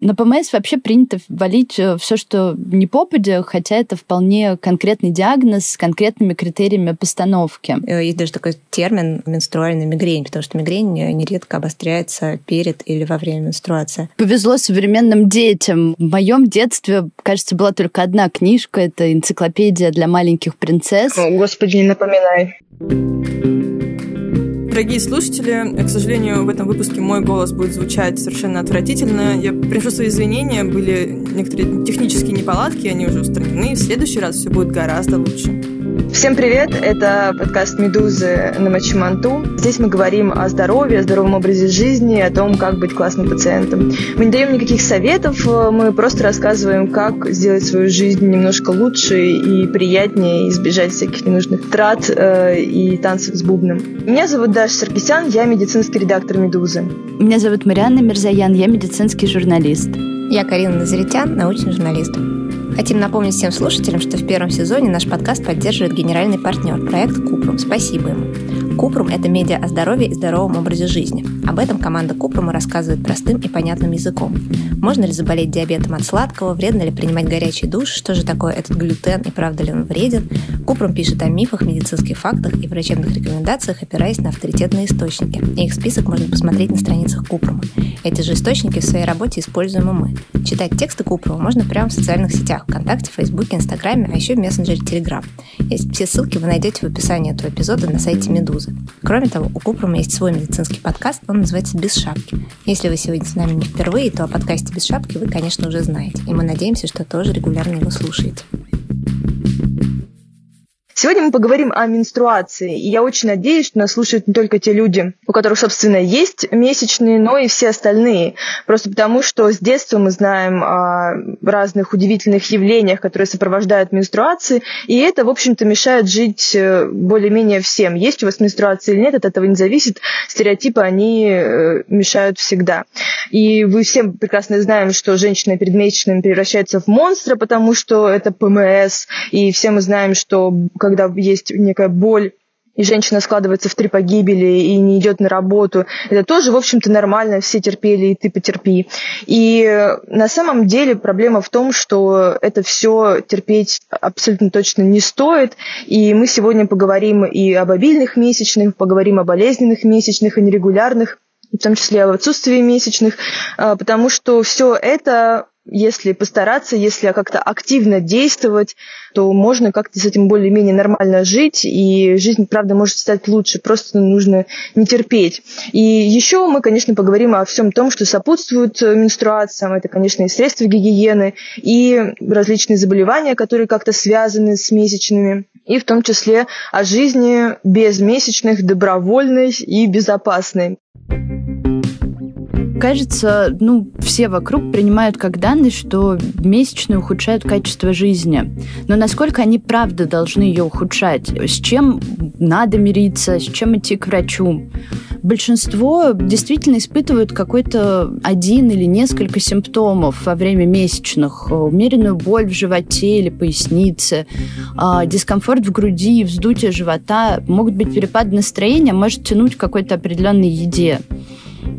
На ПМС вообще принято валить э, все, что не попадя, хотя это вполне конкретный диагноз с конкретными критериями постановки. Э, есть даже такой термин менструальная мигрень, потому что мигрень нередко обостряется перед или во время менструации. Повезло современным детям. В моем детстве, кажется, была только одна книжка, это энциклопедия для маленьких принцесс. О, господи, не напоминай. Дорогие слушатели, к сожалению, в этом выпуске мой голос будет звучать совершенно отвратительно. Я приношу свои извинения, были некоторые технические неполадки, они уже устранены, в следующий раз все будет гораздо лучше. Всем привет! Это подкаст «Медузы» на Мачиманту. Здесь мы говорим о здоровье, о здоровом образе жизни, о том, как быть классным пациентом. Мы не даем никаких советов, мы просто рассказываем, как сделать свою жизнь немножко лучше и приятнее, избежать всяких ненужных трат э, и танцев с бубном. Меня зовут Даша Саркисян, я медицинский редактор «Медузы». Меня зовут Марианна Мирзаян, я медицинский журналист. Я Карина Назаритян, научный журналист. Хотим напомнить всем слушателям, что в первом сезоне наш подкаст поддерживает генеральный партнер, проект Купрум. Спасибо ему. Купрум – это медиа о здоровье и здоровом образе жизни. Об этом команда Купрума рассказывает простым и понятным языком. Можно ли заболеть диабетом от сладкого, вредно ли принимать горячий душ, что же такое этот глютен и правда ли он вреден. Купрум пишет о мифах, медицинских фактах и врачебных рекомендациях, опираясь на авторитетные источники. Их список можно посмотреть на страницах Купрума. Эти же источники в своей работе используем и мы. Читать тексты Купрума можно прямо в социальных сетях ВКонтакте, Фейсбуке, Инстаграме, а еще в мессенджере Телеграм. Все ссылки вы найдете в описании этого эпизода на сайте Медузы диагнозы. Кроме того, у Купрума есть свой медицинский подкаст, он называется «Без шапки». Если вы сегодня с нами не впервые, то о подкасте «Без шапки» вы, конечно, уже знаете, и мы надеемся, что тоже регулярно его слушаете. Сегодня мы поговорим о менструации, и я очень надеюсь, что нас слушают не только те люди, у которых, собственно, есть месячные, но и все остальные. Просто потому, что с детства мы знаем о разных удивительных явлениях, которые сопровождают менструации, и это, в общем-то, мешает жить э, более-менее всем. Есть у вас менструация или нет, от этого не зависит. Стереотипы, они э, мешают всегда. И вы все прекрасно знаем, что женщина перед месячными превращается в монстра, потому что это ПМС, и все мы знаем, что когда есть некая боль и женщина складывается в три погибели и не идет на работу. Это тоже, в общем-то, нормально, все терпели, и ты потерпи. И на самом деле проблема в том, что это все терпеть абсолютно точно не стоит. И мы сегодня поговорим и об обильных месячных, поговорим о болезненных месячных и нерегулярных, в том числе об отсутствии месячных, а, потому что все это если постараться, если как-то активно действовать, то можно как-то с этим более-менее нормально жить, и жизнь, правда, может стать лучше, просто нужно не терпеть. И еще мы, конечно, поговорим о всем том, что сопутствует менструациям. Это, конечно, и средства гигиены, и различные заболевания, которые как-то связаны с месячными, и в том числе о жизни без месячных, добровольной и безопасной. Кажется, ну, все вокруг принимают как данность, что месячные ухудшают качество жизни. Но насколько они правда должны ее ухудшать? С чем надо мириться? С чем идти к врачу? Большинство действительно испытывают какой-то один или несколько симптомов во время месячных. Умеренную боль в животе или пояснице, а, дискомфорт в груди, вздутие живота. Могут быть перепады настроения, может тянуть к какой-то определенной еде.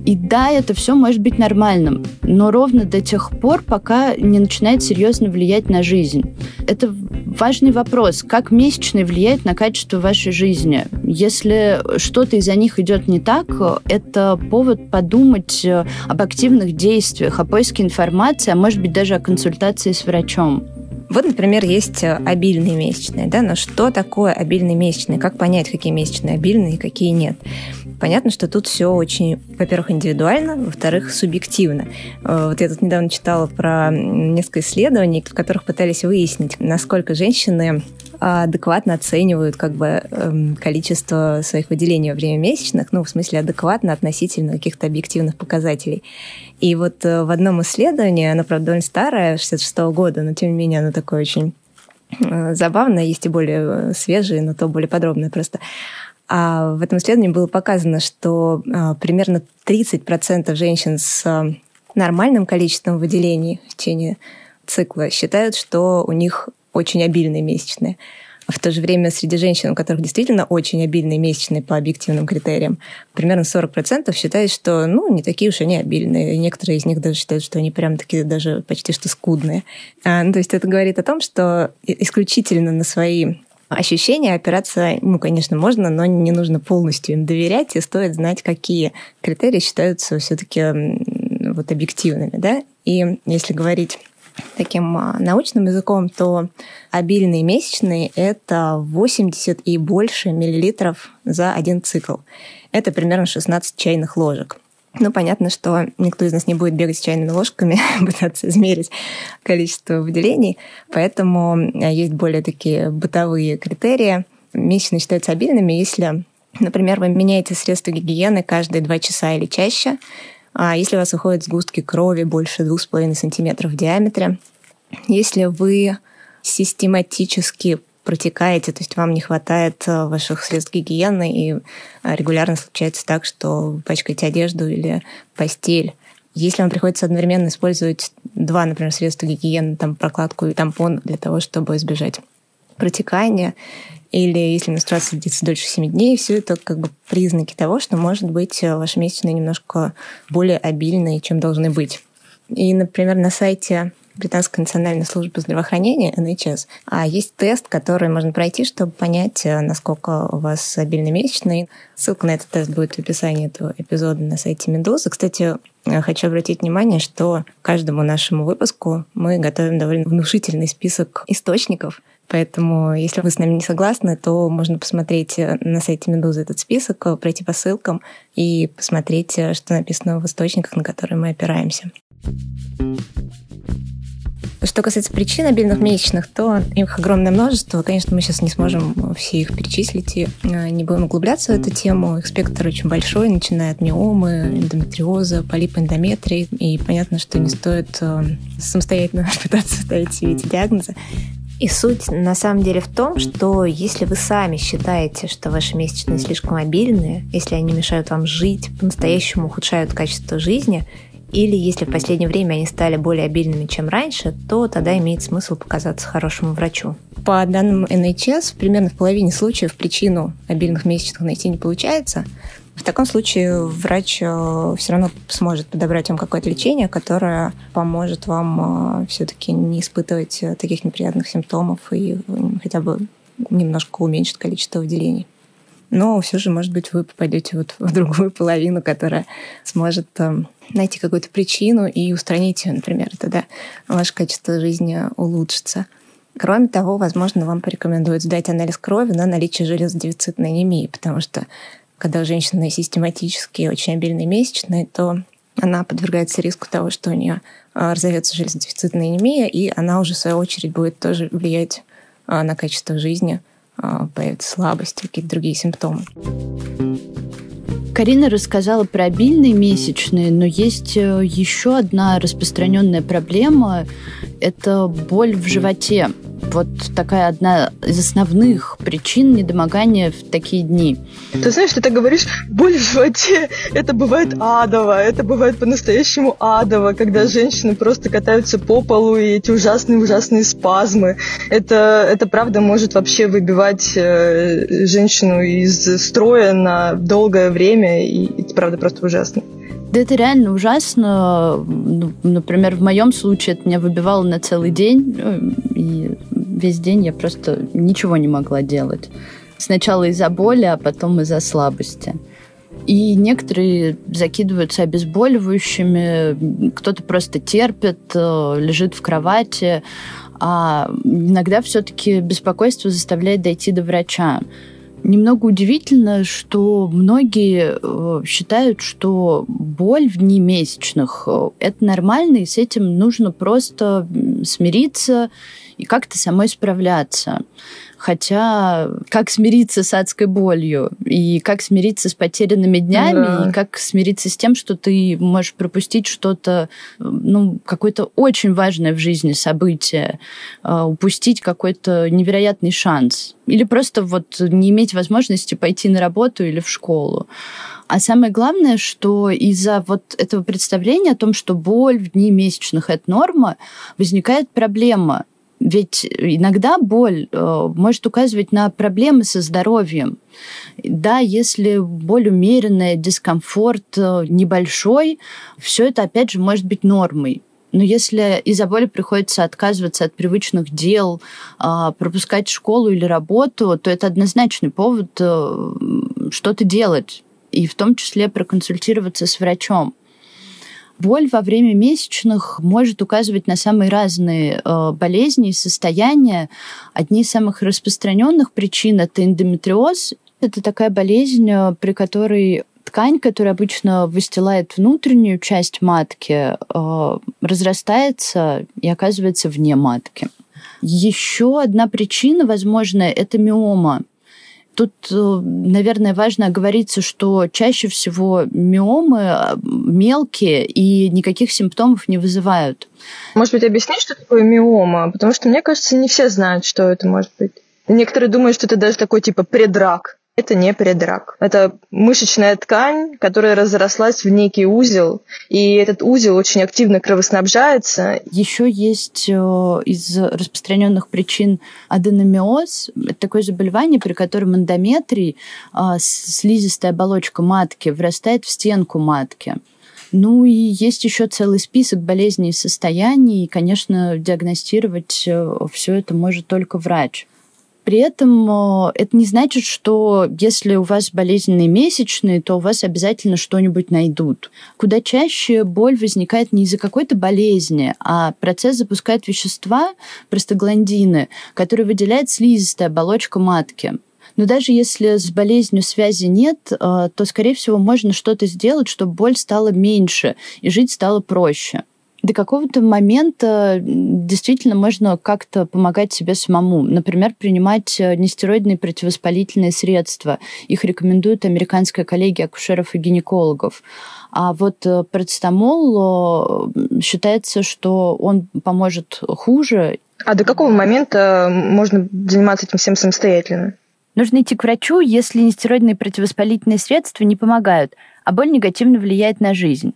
И да, это все может быть нормальным, но ровно до тех пор, пока не начинает серьезно влиять на жизнь. Это важный вопрос, как месячные влияют на качество вашей жизни. Если что-то из-за них идет не так, это повод подумать об активных действиях, о поиске информации, а может быть даже о консультации с врачом. Вот, например, есть обильные месячные, да, но что такое обильные месячные? Как понять, какие месячные обильные и какие нет? Понятно, что тут все очень, во-первых, индивидуально, во-вторых, субъективно. Э, вот я тут недавно читала про несколько исследований, в которых пытались выяснить, насколько женщины адекватно оценивают как бы эм, количество своих выделений во время месячных, ну, в смысле адекватно относительно каких-то объективных показателей. И вот э, в одном исследовании, оно, правда, довольно старое, 66 -го года, но тем не менее оно такое очень э, забавное, есть и более свежие, но то более подробное просто. А в этом исследовании было показано, что а, примерно 30% женщин с а, нормальным количеством выделений в течение цикла считают, что у них очень обильные месячные. В то же время среди женщин, у которых действительно очень обильные месячные по объективным критериям, примерно 40% считают, что ну, не такие уж они обильные. Некоторые из них даже считают, что они прям такие даже почти что скудные. А, ну, то есть это говорит о том, что исключительно на свои ощущения опираться, ну, конечно, можно, но не нужно полностью им доверять, и стоит знать, какие критерии считаются все-таки вот объективными, да. И если говорить таким а, научным языком, то обильные месячные – это 80 и больше миллилитров за один цикл. Это примерно 16 чайных ложек. Ну, понятно, что никто из нас не будет бегать с чайными ложками, пытаться измерить количество выделений, поэтому а, есть более такие бытовые критерии. Месячные считаются обильными, если, например, вы меняете средства гигиены каждые два часа или чаще, а если у вас выходят сгустки крови больше 2,5 см в диаметре, если вы систематически протекаете, то есть вам не хватает э, ваших средств гигиены, и э, регулярно случается так, что вы пачкаете одежду или постель. Если вам приходится одновременно использовать два, например, средства гигиены, там прокладку и тампон для того, чтобы избежать протекания, или если менструация длится дольше 7 дней, все это как бы признаки того, что, может быть, ваши месячные немножко более обильные, чем должны быть. И, например, на сайте Британской национальной службы здравоохранения, NHS, а есть тест, который можно пройти, чтобы понять, насколько у вас обильный месячный. Ссылка на этот тест будет в описании этого эпизода на сайте Медузы. Кстати, хочу обратить внимание, что каждому нашему выпуску мы готовим довольно внушительный список источников, Поэтому, если вы с нами не согласны, то можно посмотреть э, на сайте Медузы этот список, э, пройти по ссылкам и посмотреть, э, что написано в источниках, на которые мы опираемся. Что касается причин обильных месячных, то их огромное множество. Конечно, мы сейчас не сможем все их перечислить и не будем углубляться в эту тему. Их спектр очень большой, начиная от миомы, эндометриоза, полипа эндометрии. И понятно, что не стоит самостоятельно пытаться ставить себе эти диагнозы. И суть на самом деле в том, что если вы сами считаете, что ваши месячные слишком обильные, если они мешают вам жить, по-настоящему ухудшают качество жизни, или если в последнее время они стали более обильными, чем раньше, то тогда имеет смысл показаться хорошему врачу. По данным NHS, примерно в половине случаев причину обильных месячных найти не получается, в таком случае врач э, все равно сможет подобрать вам какое-то лечение, которое поможет вам э, все-таки не испытывать э, таких неприятных симптомов и хотя бы немножко уменьшит количество выделений. Но все же, может быть, вы попадете вот в другую половину, которая сможет найти какую-то причину и устранить ее, например, тогда ваше качество жизни улучшится. Кроме того, возможно, вам порекомендуют сдать анализ крови на наличие железодефицитной анемии, потому что когда у женщины систематически очень обильные месячные, то она подвергается риску того, что у нее а, разовьется железодефицитная анемия, и она уже, в свою очередь, будет тоже влиять а, на качество жизни, а, появится слабость, какие-то другие симптомы. Карина рассказала про обильные месячные, но есть э, еще одна распространенная проблема – это боль в животе вот такая одна из основных причин недомогания в такие дни. Ты знаешь, ты так говоришь, боль в животе, это бывает адово, это бывает по-настоящему адово, когда женщины просто катаются по полу, и эти ужасные-ужасные спазмы. Это, это правда может вообще выбивать э, женщину из строя на долгое время, и это правда просто ужасно. Да это реально ужасно. Ну, например, в моем случае это меня выбивало на целый день, ну, и весь день я просто ничего не могла делать. Сначала из-за боли, а потом из-за слабости. И некоторые закидываются обезболивающими, кто-то просто терпит, э, лежит в кровати, а иногда все-таки беспокойство заставляет дойти до врача. Немного удивительно, что многие э, считают, что боль в месячных э, – это нормально, и с этим нужно просто смириться и как-то самой справляться. Хотя как смириться с адской болью, и как смириться с потерянными днями, да. и как смириться с тем, что ты можешь пропустить что-то, ну, какое-то очень важное в жизни событие, а, упустить какой-то невероятный шанс. Или просто вот не иметь возможности пойти на работу или в школу. А самое главное, что из-за вот этого представления о том, что боль в дни месячных – это норма, возникает проблема – Ведь иногда боль э, может указывать на проблемы со здоровьем. Да, если боль умеренная, дискомфорт э, небольшой, все это, опять же, может быть нормой. Но если из-за боли приходится отказываться от привычных дел, а, пропускать школу или работу, то это однозначный повод э, что-то делать, и в том числе проконсультироваться с врачом. Боль во время месячных может указывать на самые разные э, болезни и состояния. Одни из самых распространенных причин это эндометриоз. Это такая болезнь, э, при которой ткань, которая обычно выстилает внутреннюю часть матки, э, разрастается и оказывается вне матки. Еще одна причина, возможно, это миома. Тут, э, наверное, важно оговориться, что чаще всего миомы э, мелкие и никаких симптомов не вызывают. Может быть, объяснить, что такое миома? Потому что, мне кажется, не все знают, что это может быть. Некоторые думают, что это даже такой типа предрак. Это не предрак. Это мышечная ткань, которая разрослась в некий узел, и этот узел очень активно кровоснабжается. Еще есть э, из распространенных причин аденомиоз. Это такое заболевание, при котором эндометрий, а, слизистая оболочка матки, врастает в стенку матки. Ну и есть еще целый список болезней и состояний, и, конечно, диагностировать э, все это может только врач. При этом э, это не значит, что если у вас болезненные месячные, то у вас обязательно что-нибудь найдут. Куда чаще боль возникает не из-за какой-то болезни, а процесс запускает вещества, простагландины, которые выделяет слизистая оболочка матки. Но даже если с болезнью связи нет, э, то, скорее всего, можно что-то сделать, чтобы боль стала меньше и жить стало проще до какого-то момента действительно можно как-то помогать себе самому. Например, принимать э, нестероидные противовоспалительные средства. Их рекомендуют американская коллегия акушеров и гинекологов. А вот э, парацетамол э, считается, что он поможет хуже. А до какого момента можно заниматься этим всем самостоятельно? Нужно идти к врачу, если нестероидные противовоспалительные средства не помогают, а боль негативно влияет на жизнь.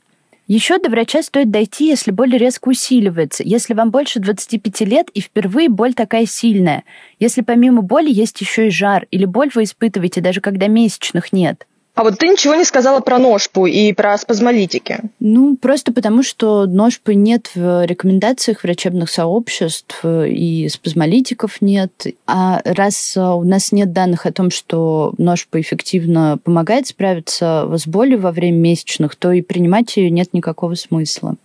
Еще до врача стоит дойти, если боль резко усиливается, если вам больше 25 лет и впервые боль такая сильная, если помимо боли есть еще и жар, или боль вы испытываете даже когда месячных нет – а вот ты ничего не сказала про ножпу и про спазмолитики. Ну, просто потому, что ножпы нет в рекомендациях врачебных сообществ, и спазмолитиков нет. А раз у нас нет данных о том, что ножпа эффективно помогает справиться с болью во время месячных, то и принимать ее нет никакого смысла.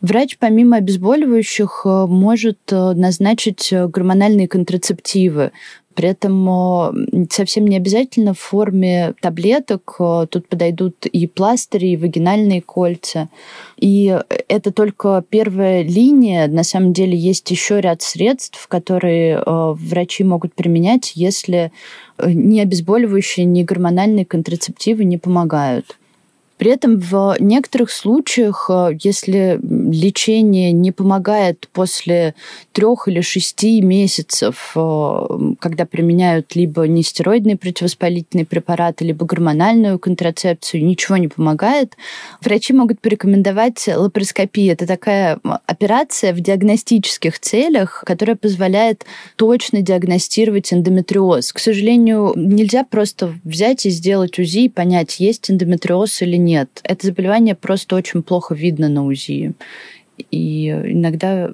Врач помимо обезболивающих может назначить гормональные контрацептивы, при этом совсем не обязательно в форме таблеток. Тут подойдут и пластыри, и вагинальные кольца. И это только первая линия. На самом деле есть еще ряд средств, которые э, врачи могут применять, если э, ни обезболивающие, ни гормональные контрацептивы не помогают. При этом в некоторых случаях, э, если лечение не помогает после трех или шести месяцев, э, когда применяют либо нестероидные противовоспалительные препараты, либо гормональную контрацепцию, ничего не помогает, врачи могут порекомендовать лапароскопию. Это такая операция в диагностических целях, которая позволяет точно диагностировать эндометриоз. К сожалению, нельзя просто взять и сделать УЗИ и понять, есть эндометриоз или нет нет. Это заболевание просто очень плохо видно на УЗИ. И иногда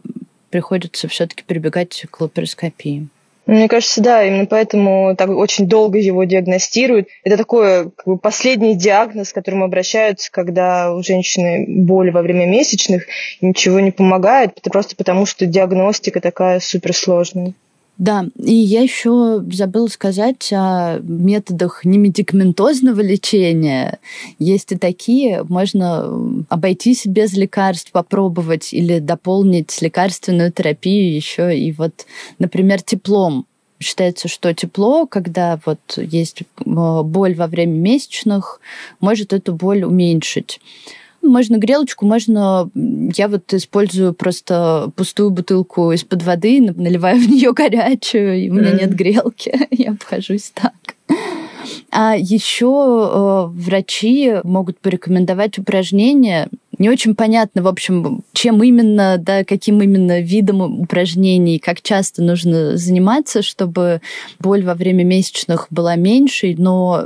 приходится все-таки прибегать к лапароскопии. Мне кажется, да, именно поэтому так очень долго его диагностируют. Это такой как бы, последний диагноз, к которому обращаются, когда у женщины боль во время месячных, ничего не помогает, просто потому, что диагностика такая суперсложная. Да, и я еще забыла сказать о методах немедикаментозного лечения. Есть и такие, можно обойтись без лекарств, попробовать или дополнить лекарственную терапию еще и вот, например, теплом. Считается, что тепло, когда вот есть боль во время месячных, может эту боль уменьшить. Можно грелочку, можно... Я вот использую просто пустую бутылку из-под воды, наливаю в нее горячую, и у меня нет грелки. Я обхожусь так. А еще э, врачи могут порекомендовать упражнения, не очень понятно, в общем, чем именно, да, каким именно видом упражнений, как часто нужно заниматься, чтобы боль во время месячных была меньше, но,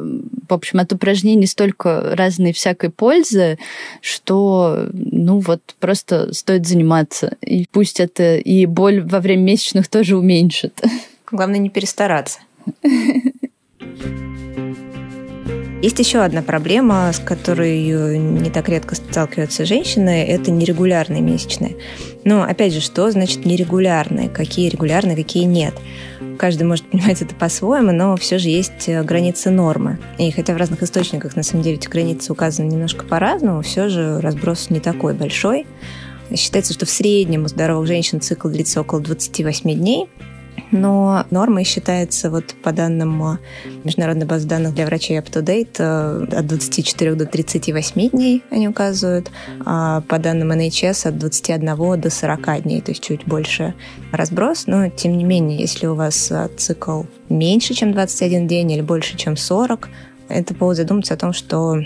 в общем, от упражнений столько разной всякой пользы, что, ну, вот просто стоит заниматься. И пусть это и боль во время месячных тоже уменьшит. Главное не перестараться. Есть еще одна проблема, с которой не так редко сталкиваются женщины, это нерегулярные месячные. Но, опять же, что значит нерегулярные? Какие регулярные, какие нет? Каждый может понимать это по-своему, но все же есть э, границы нормы. И хотя в разных источниках, на самом деле, эти границы указаны немножко по-разному, все же разброс не такой большой. Считается, что в среднем у здоровых женщин цикл длится около 28 дней, но нормой считается, вот по данным э, Международной базы данных для врачей UpToDate, э, от 24 до 38 дней они указывают, а по данным NHS от 21 до 40 дней, то есть чуть больше разброс, но тем не менее, если у вас э, цикл меньше, чем 21 день или больше, чем 40, это повод задуматься о том, что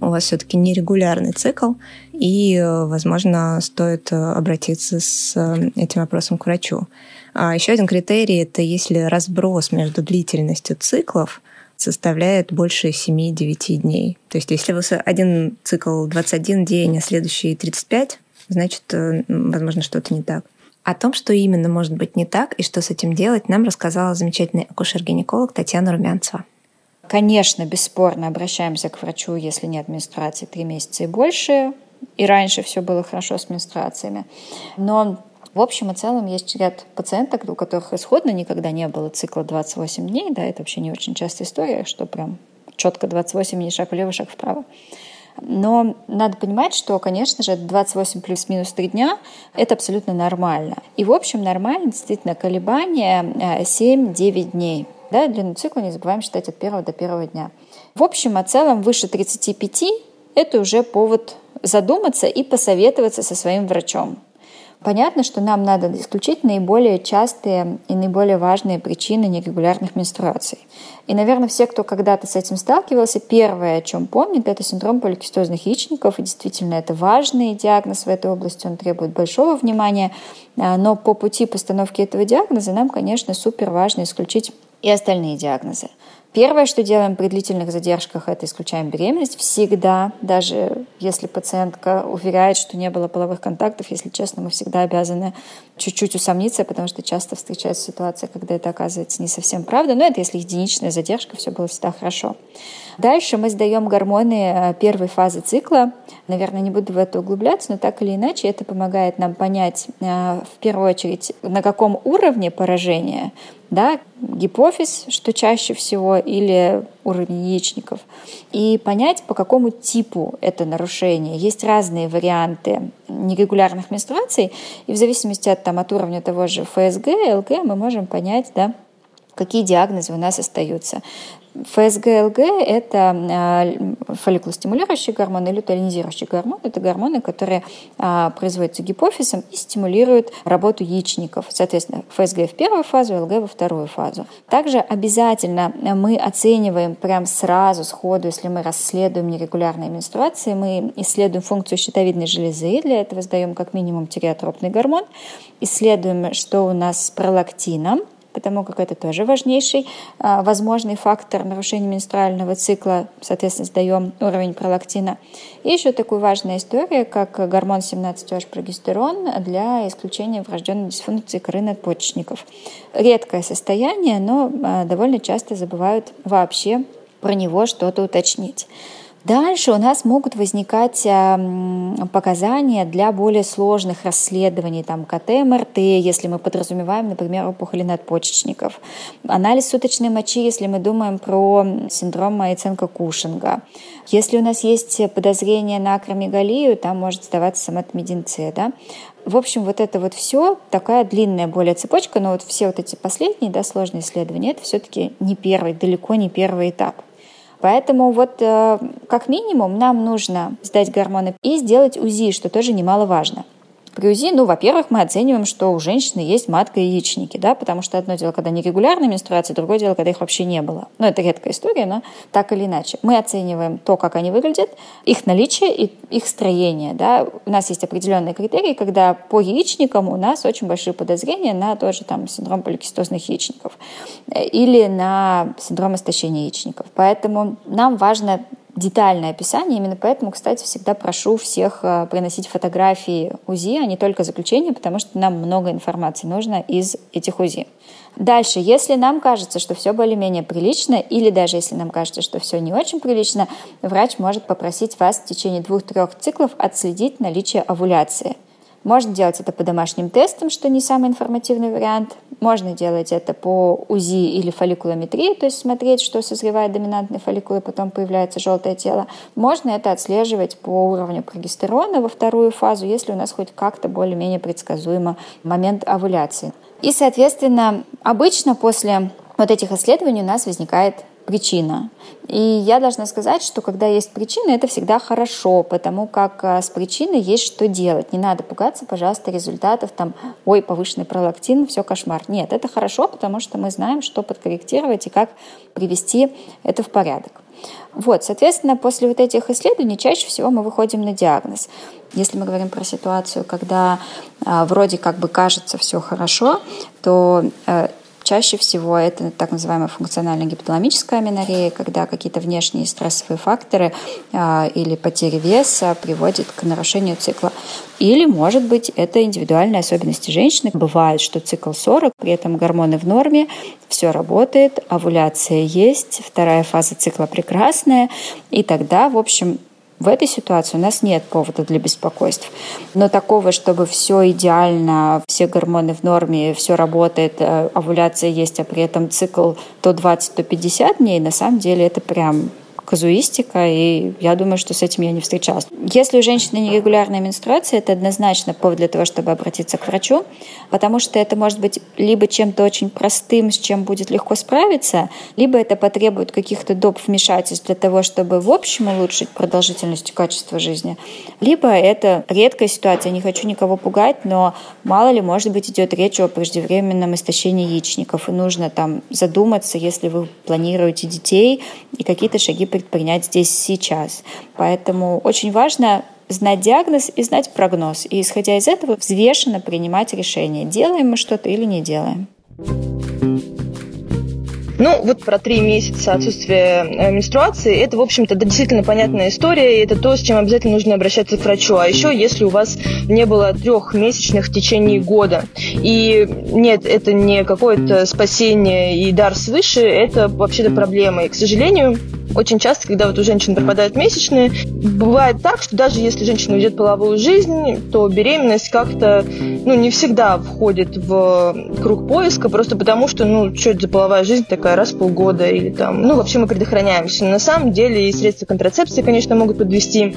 у вас все-таки нерегулярный цикл, и, возможно, стоит обратиться с этим вопросом к врачу. А еще один критерий – это если разброс между длительностью циклов составляет больше 7-9 дней. То есть если вы один цикл 21 день, а следующий 35, значит, э, возможно, что-то не так. О том, что именно может быть не так и что с этим делать, нам рассказала замечательный акушер-гинеколог Татьяна Румянцева. Конечно, бесспорно обращаемся к врачу, если нет менструации 3 месяца и больше. И раньше все было хорошо с менструациями. Но в общем и целом есть ряд пациенток, у которых исходно никогда не было цикла 28 дней, да, это вообще не очень частая история, что прям четко 28 дней, шаг влево, шаг вправо. Но надо понимать, что, конечно же, 28 плюс-минус 3 дня – это абсолютно нормально. И, в общем, нормально действительно колебания 7-9 э, дней. Да, длину цикла не забываем считать от первого до первого дня. В общем и целом выше 35 – это уже повод задуматься и посоветоваться со своим врачом. Понятно, что нам надо исключить наиболее частые и наиболее важные причины нерегулярных менструаций. И, наверное, все, кто когда-то с этим сталкивался, первое, о чем помнит, это синдром поликистозных яичников. И действительно, это важный диагноз в этой области, он требует большого внимания. А, но по пути постановки этого диагноза нам, конечно, супер важно исключить и остальные диагнозы. Первое, что делаем при длительных задержках, это исключаем беременность. Всегда, даже если пациентка уверяет, что не было половых контактов, если честно, мы всегда обязаны чуть-чуть усомниться, потому что часто встречается ситуация, когда это оказывается не совсем правда. Но это если единичная задержка, все было всегда хорошо. Дальше мы сдаем гормоны э, первой фазы цикла. Наверное, не буду в это углубляться, но так или иначе это помогает нам понять э, в первую очередь, на каком уровне поражения да, гипофиз, что чаще всего, или уровень яичников, и понять, по какому типу это нарушение. Есть разные варианты нерегулярных менструаций, и в зависимости от, там, от уровня того же ФСГ, ЛГ мы можем понять, да, какие диагнозы у нас остаются. ФСГ-ЛГ – это а, фолликулостимулирующий гормон или лютеинизирующий гормон. Это гормоны, которые а, производятся гипофизом и стимулируют работу яичников. Соответственно, ФСГ в первую фазу, ЛГ во вторую фазу. Также обязательно мы оцениваем прям сразу, сходу, если мы расследуем нерегулярные менструации, мы исследуем функцию щитовидной железы, для этого сдаем как минимум тиреотропный гормон, исследуем, что у нас с пролактином, потому как это тоже важнейший а, возможный фактор нарушения менструального цикла, соответственно, сдаем уровень пролактина. И еще такая важная история, как гормон 17-OH-прогестерон для исключения врожденной дисфункции коры надпочечников. Редкое состояние, но а, довольно часто забывают вообще про него что-то уточнить. Дальше у нас могут возникать показания для более сложных расследований, там КТ, МРТ, если мы подразумеваем, например, опухоли надпочечников, анализ суточной мочи, если мы думаем про синдром Майценко-Кушинга. Если у нас есть подозрение на акромегалию, там может сдаваться соматомединция, да, в общем, вот это вот все такая длинная более цепочка, но вот все вот эти последние, да, сложные исследования, это все-таки не первый, далеко не первый этап. Поэтому вот как минимум нам нужно сдать гормоны и сделать УЗИ, что тоже немаловажно. При УЗИ, ну, во-первых, мы оцениваем, что у женщины есть матка и яичники, да, потому что одно дело, когда нерегулярная менструация, другое дело, когда их вообще не было. Ну, это редкая история, но так или иначе. Мы оцениваем то, как они выглядят, их наличие и их строение, да. У нас есть определенные критерии, когда по яичникам у нас очень большие подозрения на тоже там синдром поликистозных яичников или на синдром истощения яичников. Поэтому нам важно детальное описание. Именно поэтому, кстати, всегда прошу всех э, приносить фотографии УЗИ, а не только заключения, потому что нам много информации нужно из этих УЗИ. Дальше, если нам кажется, что все более-менее прилично, или даже если нам кажется, что все не очень прилично, врач может попросить вас в течение двух-трех циклов отследить наличие овуляции – можно делать это по домашним тестам, что не самый информативный вариант. Можно делать это по УЗИ или фолликулометрии, то есть смотреть, что созревает доминантный фолликул, и потом появляется желтое тело. Можно это отслеживать по уровню прогестерона во вторую фазу, если у нас хоть как-то более-менее предсказуемо момент овуляции. И, соответственно, обычно после вот этих исследований у нас возникает причина. И я должна сказать, что когда есть причина, это всегда хорошо, потому как а, с причиной есть что делать. Не надо пугаться, пожалуйста, результатов там, ой, повышенный пролактин, все кошмар. Нет, это хорошо, потому что мы знаем, что подкорректировать и как привести это в порядок. Вот, соответственно, после вот этих исследований чаще всего мы выходим на диагноз. Если мы говорим про ситуацию, когда э, вроде как бы кажется все хорошо, то э, Чаще всего это так называемая функциональная гипоталамическая аменорея, когда какие-то внешние стрессовые факторы э, или потери веса приводят к нарушению цикла. Или, может быть, это индивидуальные особенности женщины. Бывает, что цикл 40, при этом гормоны в норме, все работает, овуляция есть, вторая фаза цикла прекрасная, и тогда, в общем, в этой ситуации у нас нет повода для беспокойств. Но такого, чтобы все идеально, все гормоны в норме, все работает, э, овуляция есть, а при этом цикл то 20, то 50 дней, на самом деле это прям казуистика, и я думаю, что с этим я не встречалась. Если у женщины нерегулярная менструация, это однозначно повод для того, чтобы обратиться к врачу, потому что это может быть либо чем-то очень простым, с чем будет легко справиться, либо это потребует каких-то доп. вмешательств для того, чтобы в общем улучшить продолжительность и качество жизни, либо это редкая ситуация, не хочу никого пугать, но мало ли, может быть, идет речь о преждевременном истощении яичников, и нужно там задуматься, если вы планируете детей, и какие-то шаги предпринять здесь сейчас. Поэтому очень важно знать диагноз и знать прогноз. И исходя из этого взвешенно принимать решение, делаем мы что-то или не делаем. Ну, вот про три месяца отсутствия э, менструации, это, в общем-то, действительно понятная история, и это то, с чем обязательно нужно обращаться к врачу. А еще, если у вас не было трех месячных в течение года. И нет, это не какое-то спасение и дар свыше, это вообще-то проблема. И, к сожалению, очень часто, когда вот у женщин пропадают месячные, бывает так, что даже если женщина ведет половую жизнь, то беременность как-то ну, не всегда входит в круг поиска, просто потому что, ну, что это за половая жизнь такая раз в полгода или там, ну, вообще мы предохраняемся. Но на самом деле и средства контрацепции, конечно, могут подвести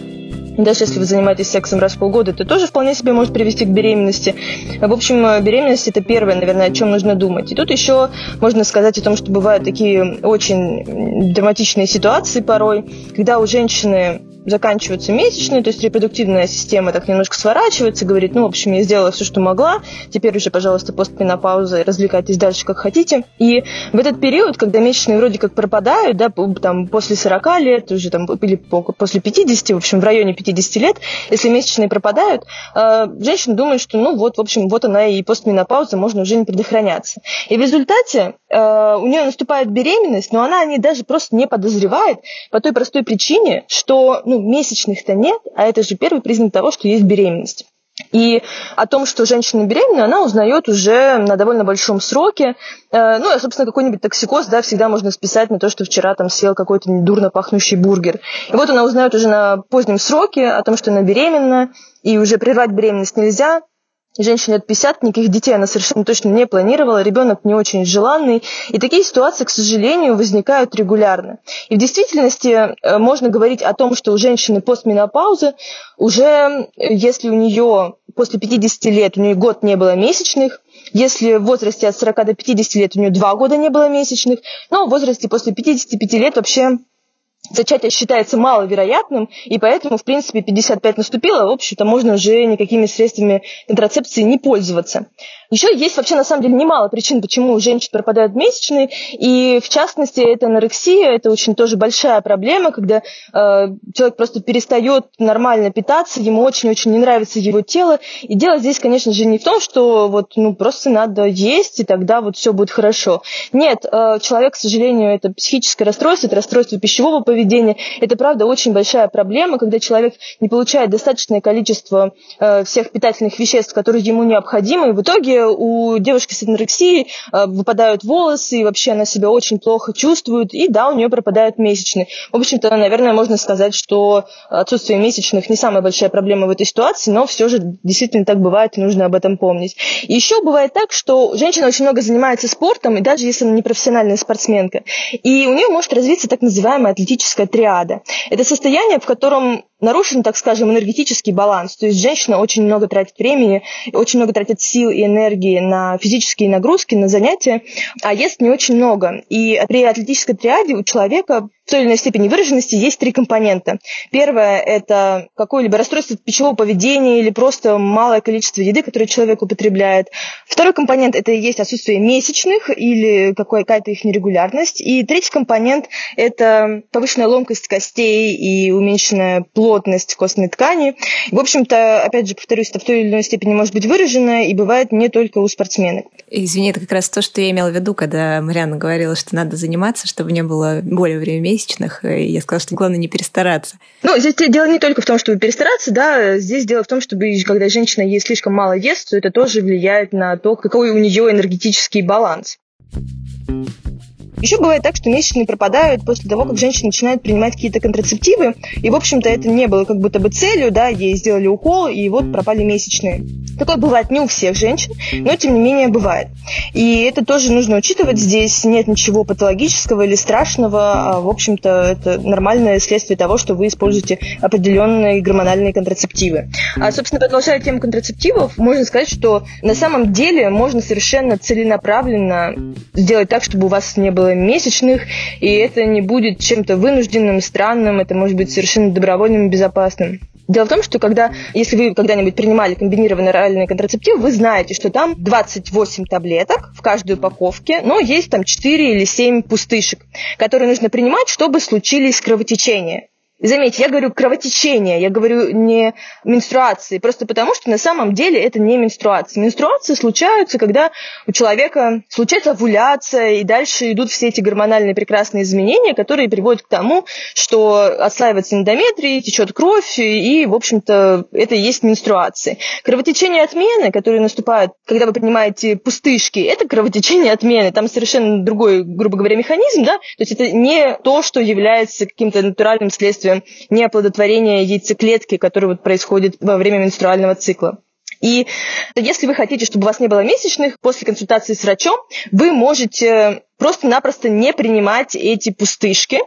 даже если вы занимаетесь сексом раз в полгода, это тоже вполне себе может привести к беременности. В общем, беременность это первое, наверное, о чем нужно думать. И тут еще можно сказать о том, что бывают такие очень драматичные ситуации порой, когда у женщины заканчиваются месячные, то есть репродуктивная система так немножко сворачивается, говорит, ну, в общем, я сделала все, что могла, теперь уже, пожалуйста, постменопауза, развлекайтесь дальше, как хотите. И в этот период, когда месячные вроде как пропадают, да, там, после 40 лет, уже там, или после 50, в общем, в районе 50 лет, если месячные пропадают, э, женщина думает, что, ну, вот, в общем, вот она и постменопауза, можно уже не предохраняться. И в результате э, у нее наступает беременность, но она о ней даже просто не подозревает по той простой причине, что, ну, месячных-то нет, а это же первый признак того, что есть беременность. И о том, что женщина беременна, она узнает уже на довольно большом сроке. Э, ну, а, собственно, какой-нибудь токсикоз, да, всегда можно списать на то, что вчера там съел какой-то дурно пахнущий бургер. И вот она узнает уже на позднем сроке о том, что она беременна, и уже прервать беременность нельзя, Женщине от 50, никаких детей она совершенно точно не планировала, ребенок не очень желанный. И такие ситуации, к сожалению, возникают регулярно. И в действительности э, можно говорить о том, что у женщины постменопаузы уже, если у нее после 50 лет, у нее год не было месячных, если в возрасте от 40 до 50 лет у нее два года не было месячных, но в возрасте после 55 лет вообще зачатие считается маловероятным, и поэтому, в принципе, 55 наступило, в общем-то, можно уже никакими средствами контрацепции не пользоваться. Еще есть вообще, на самом деле, немало причин, почему у женщин пропадают месячные, и, в частности, это анорексия, это очень тоже большая проблема, когда э, человек просто перестает нормально питаться, ему очень-очень не нравится его тело, и дело здесь, конечно же, не в том, что вот, ну, просто надо есть, и тогда вот все будет хорошо. Нет, э, человек, к сожалению, это психическое расстройство, это расстройство пищевого поведения. Это, правда, очень большая проблема, когда человек не получает достаточное количество э, всех питательных веществ, которые ему необходимы. И в итоге у девушки с анорексией э, выпадают волосы, и вообще она себя очень плохо чувствует, и да, у нее пропадают месячные. В общем-то, наверное, можно сказать, что отсутствие месячных не самая большая проблема в этой ситуации, но все же действительно так бывает, и нужно об этом помнить. Еще бывает так, что женщина очень много занимается спортом, и даже если она не профессиональная спортсменка, и у нее может развиться так называемая атлетическая триада. Это состояние, в котором нарушен, так скажем, энергетический баланс. То есть женщина очень много тратит времени, очень много тратит сил и энергии на физические нагрузки, на занятия, а ест не очень много. И при атлетической триаде у человека той или иной степени выраженности есть три компонента. Первое – это какое-либо расстройство пищевого поведения или просто малое количество еды, которое человек употребляет. Второй компонент – это есть отсутствие месячных или какая-то их нерегулярность. И третий компонент – это повышенная ломкость костей и уменьшенная плотность костной ткани. В общем-то, опять же, повторюсь, это в той или иной степени может быть выражено и бывает не только у спортсменок. Извини, это как раз то, что я имела в виду, когда Марианна говорила, что надо заниматься, чтобы не было более время месячных, и я сказала, что главное не перестараться. Ну, здесь дело не только в том, чтобы перестараться, да, здесь дело в том, чтобы когда женщина ест слишком мало ест, то это тоже влияет на то, какой у нее энергетический баланс. Еще бывает так, что месячные пропадают после того, как женщина начинает принимать какие-то контрацептивы, и, в общем-то, это не было как будто бы целью, да, ей сделали укол, и вот пропали месячные. Такое бывает не у всех женщин, но, тем не менее, бывает. И это тоже нужно учитывать. Здесь нет ничего патологического или страшного, а, в общем-то, это нормальное следствие того, что вы используете определенные гормональные контрацептивы. А, собственно, продолжая тему контрацептивов, можно сказать, что на самом деле можно совершенно целенаправленно сделать так, чтобы у вас не было месячных, и это не будет чем-то вынужденным, странным, это может быть совершенно добровольным и безопасным. Дело в том, что когда, если вы когда-нибудь принимали комбинированный оральный контрацептив, вы знаете, что там 28 таблеток в каждой упаковке, но есть там 4 или 7 пустышек, которые нужно принимать, чтобы случились кровотечения. Заметьте, я говорю кровотечение, я говорю не менструации, просто потому что на самом деле это не менструация. Менструации случаются, когда у человека случается овуляция, и дальше идут все эти гормональные прекрасные изменения, которые приводят к тому, что отслаивается эндометрий, течет кровь, и, в общем-то, это и есть менструации. Кровотечение отмены, которые наступают, когда вы принимаете пустышки, это кровотечение отмены. Там совершенно другой, грубо говоря, механизм, да, то есть это не то, что является каким-то натуральным следствием неоплодотворения яйцеклетки, которое вот происходит во время менструального цикла. И если вы хотите, чтобы у вас не было месячных, после консультации с врачом вы можете просто-напросто не принимать эти пустышки,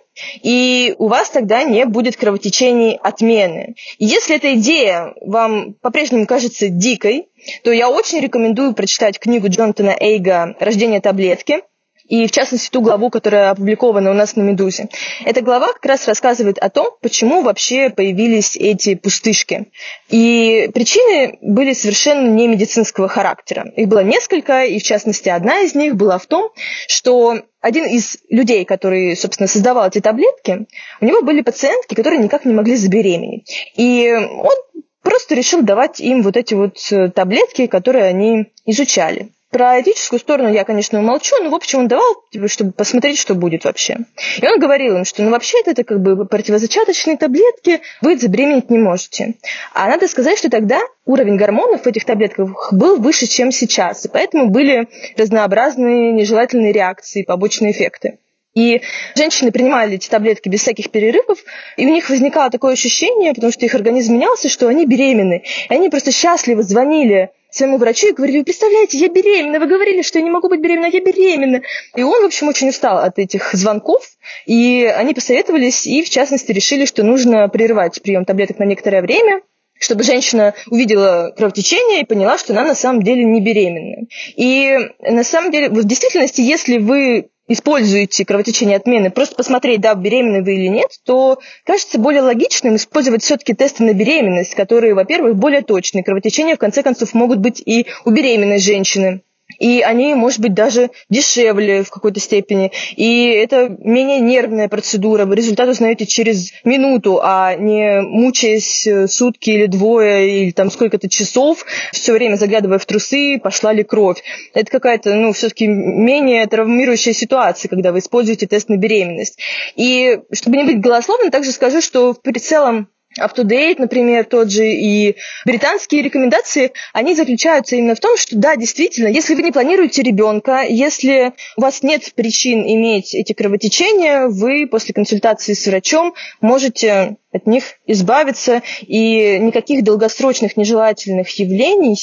и у вас тогда не будет кровотечений отмены. И если эта идея вам по-прежнему кажется дикой, то я очень рекомендую прочитать книгу Джонатана Эйга «Рождение таблетки», и в частности ту главу, которая опубликована у нас на «Медузе». Эта глава как раз рассказывает о том, почему вообще появились эти пустышки. И причины были совершенно не медицинского характера. Их было несколько, и в частности одна из них была в том, что один из людей, который, собственно, создавал эти таблетки, у него были пациентки, которые никак не могли забеременеть. И он просто решил давать им вот эти вот таблетки, которые они изучали. Про этическую сторону я, конечно, умолчу, но, в общем, он давал, типа, чтобы посмотреть, что будет вообще. И он говорил им, что, ну, вообще это как бы противозачаточные таблетки, вы забеременеть не можете. А надо сказать, что тогда уровень гормонов в этих таблетках был выше, чем сейчас, и поэтому были разнообразные нежелательные реакции, побочные эффекты. И женщины принимали эти таблетки без всяких перерывов, и у них возникало такое ощущение, потому что их организм менялся, что они беременны. И они просто счастливо звонили своему врачу и говорили, вы представляете, я беременна, вы говорили, что я не могу быть беременна, я беременна. И он, в общем, очень устал от этих звонков, и они посоветовались и, в частности, решили, что нужно прерывать прием таблеток на некоторое время, чтобы женщина увидела кровотечение и поняла, что она на самом деле не беременна. И на самом деле, в действительности, если вы используете кровотечение отмены, просто посмотреть, да, беременны вы или нет, то кажется более логичным использовать все-таки тесты на беременность, которые, во-первых, более точные. Кровотечения, в конце концов, могут быть и у беременной женщины и они, может быть, даже дешевле в какой-то степени. И это менее нервная процедура. Вы результат узнаете через минуту, а не мучаясь э, сутки или двое, или там сколько-то часов, все время заглядывая в трусы, пошла ли кровь. Это какая-то, ну, все-таки менее травмирующая ситуация, когда вы используете тест на беременность. И чтобы не быть голословным, также скажу, что в прицелом up-to-date, например, тот же, и британские рекомендации, они заключаются именно в том, что да, действительно, если вы не планируете ребенка, если у вас нет причин иметь эти кровотечения, вы после консультации с врачом можете от них избавиться, и никаких долгосрочных нежелательных явлений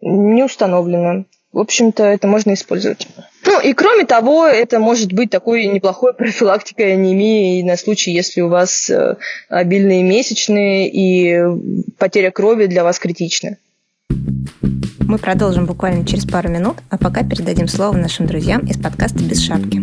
не установлено. В общем-то, это можно использовать. Ну и кроме того, это может быть такой неплохой профилактикой анемии на случай, если у вас э, обильные месячные и потеря крови для вас критична. Мы продолжим буквально через пару минут, а пока передадим слово нашим друзьям из подкаста «Без шапки».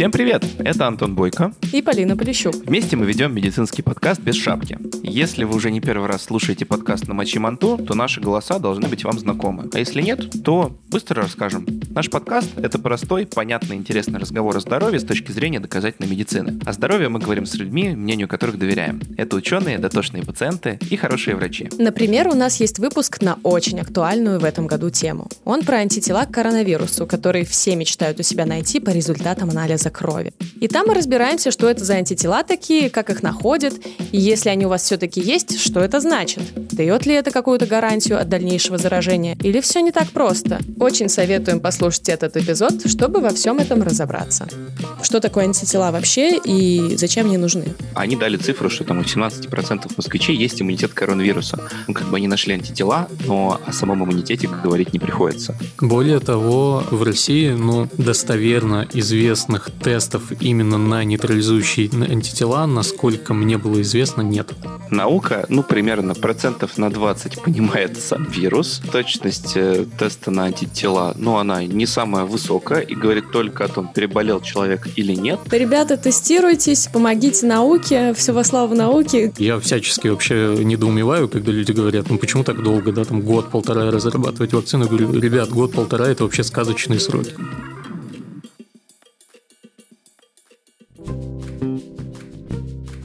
Всем привет! Это Антон Бойко и Полина Полищук. Вместе мы ведем медицинский подкаст «Без шапки». Если вы уже не первый раз слушаете подкаст на Мочи Манту, то наши голоса должны быть вам знакомы. А если нет, то быстро расскажем. Наш подкаст — это простой, понятный, интересный разговор о здоровье с точки зрения доказательной медицины. О здоровье мы говорим с людьми, мнению которых доверяем. Это ученые, дотошные пациенты и хорошие врачи. Например, у нас есть выпуск на очень актуальную в этом году тему. Он про антитела к коронавирусу, который все мечтают у себя найти по результатам анализа анализа крови. И там мы разбираемся, что это за антитела такие, как их находят, и если они у вас все-таки есть, что это значит. Дает ли это какую-то гарантию от дальнейшего заражения, или все не так просто? Очень советуем послушать этот эпизод, чтобы во всем этом разобраться. Что такое антитела вообще и зачем они нужны? Они дали цифру, что там у 17% москвичей есть иммунитет к коронавирусу. Ну, как бы они нашли антитела, но о самом иммунитете говорить не приходится. Более того, в России, ну, достоверно известных тестов именно на нейтрализующие антитела, насколько мне было известно, нет. Наука, ну, примерно процентов на 20 понимает сам вирус. Точность э, теста на антитела, ну, она не самая высокая и говорит только о том, переболел человек или нет. Ребята, тестируйтесь, помогите науке, все во славу науки. Я всячески вообще недоумеваю, когда люди говорят, ну, почему так долго, да, там год-полтора разрабатывать вакцину. Я говорю, ребят, год-полтора – это вообще сказочные сроки.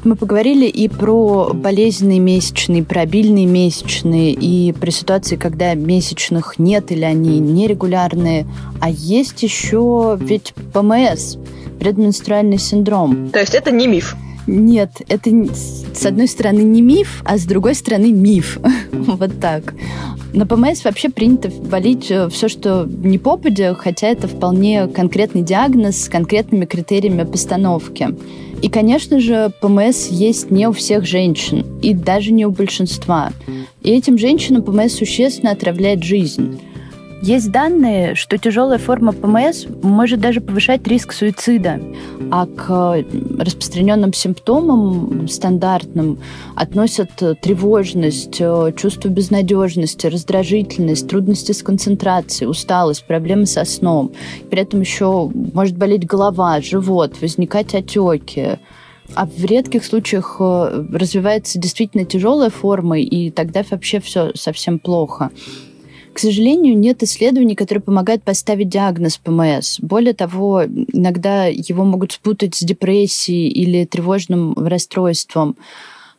Мы поговорили и про болезненные месячные, про обильные месячные, и про ситуации, когда месячных нет или они нерегулярные. А есть еще ведь ПМС, предменструальный синдром. То есть это не миф? Нет, это с одной стороны не миф, а с другой стороны миф. вот так. На ПМС вообще принято валить э, все, что не попадя, хотя это вполне конкретный диагноз с конкретными критериями постановки. И, конечно же, ПМС есть не у всех женщин, и даже не у большинства. И этим женщинам ПМС существенно отравляет жизнь. Есть данные, что тяжелая форма ПМС может даже повышать риск суицида, а к распространенным симптомам стандартным относят тревожность, чувство безнадежности, раздражительность, трудности с концентрацией, усталость, проблемы со сном. При этом еще может болеть голова, живот, возникать отеки. А в редких случаях э, развивается действительно тяжелая форма, и тогда вообще все совсем плохо. К сожалению, нет исследований, которые помогают поставить диагноз ПМС. Более того, иногда его могут спутать с депрессией или тревожным расстройством.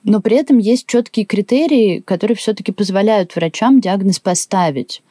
Но при этом есть четкие критерии, которые все-таки позволяют врачам диагноз поставить.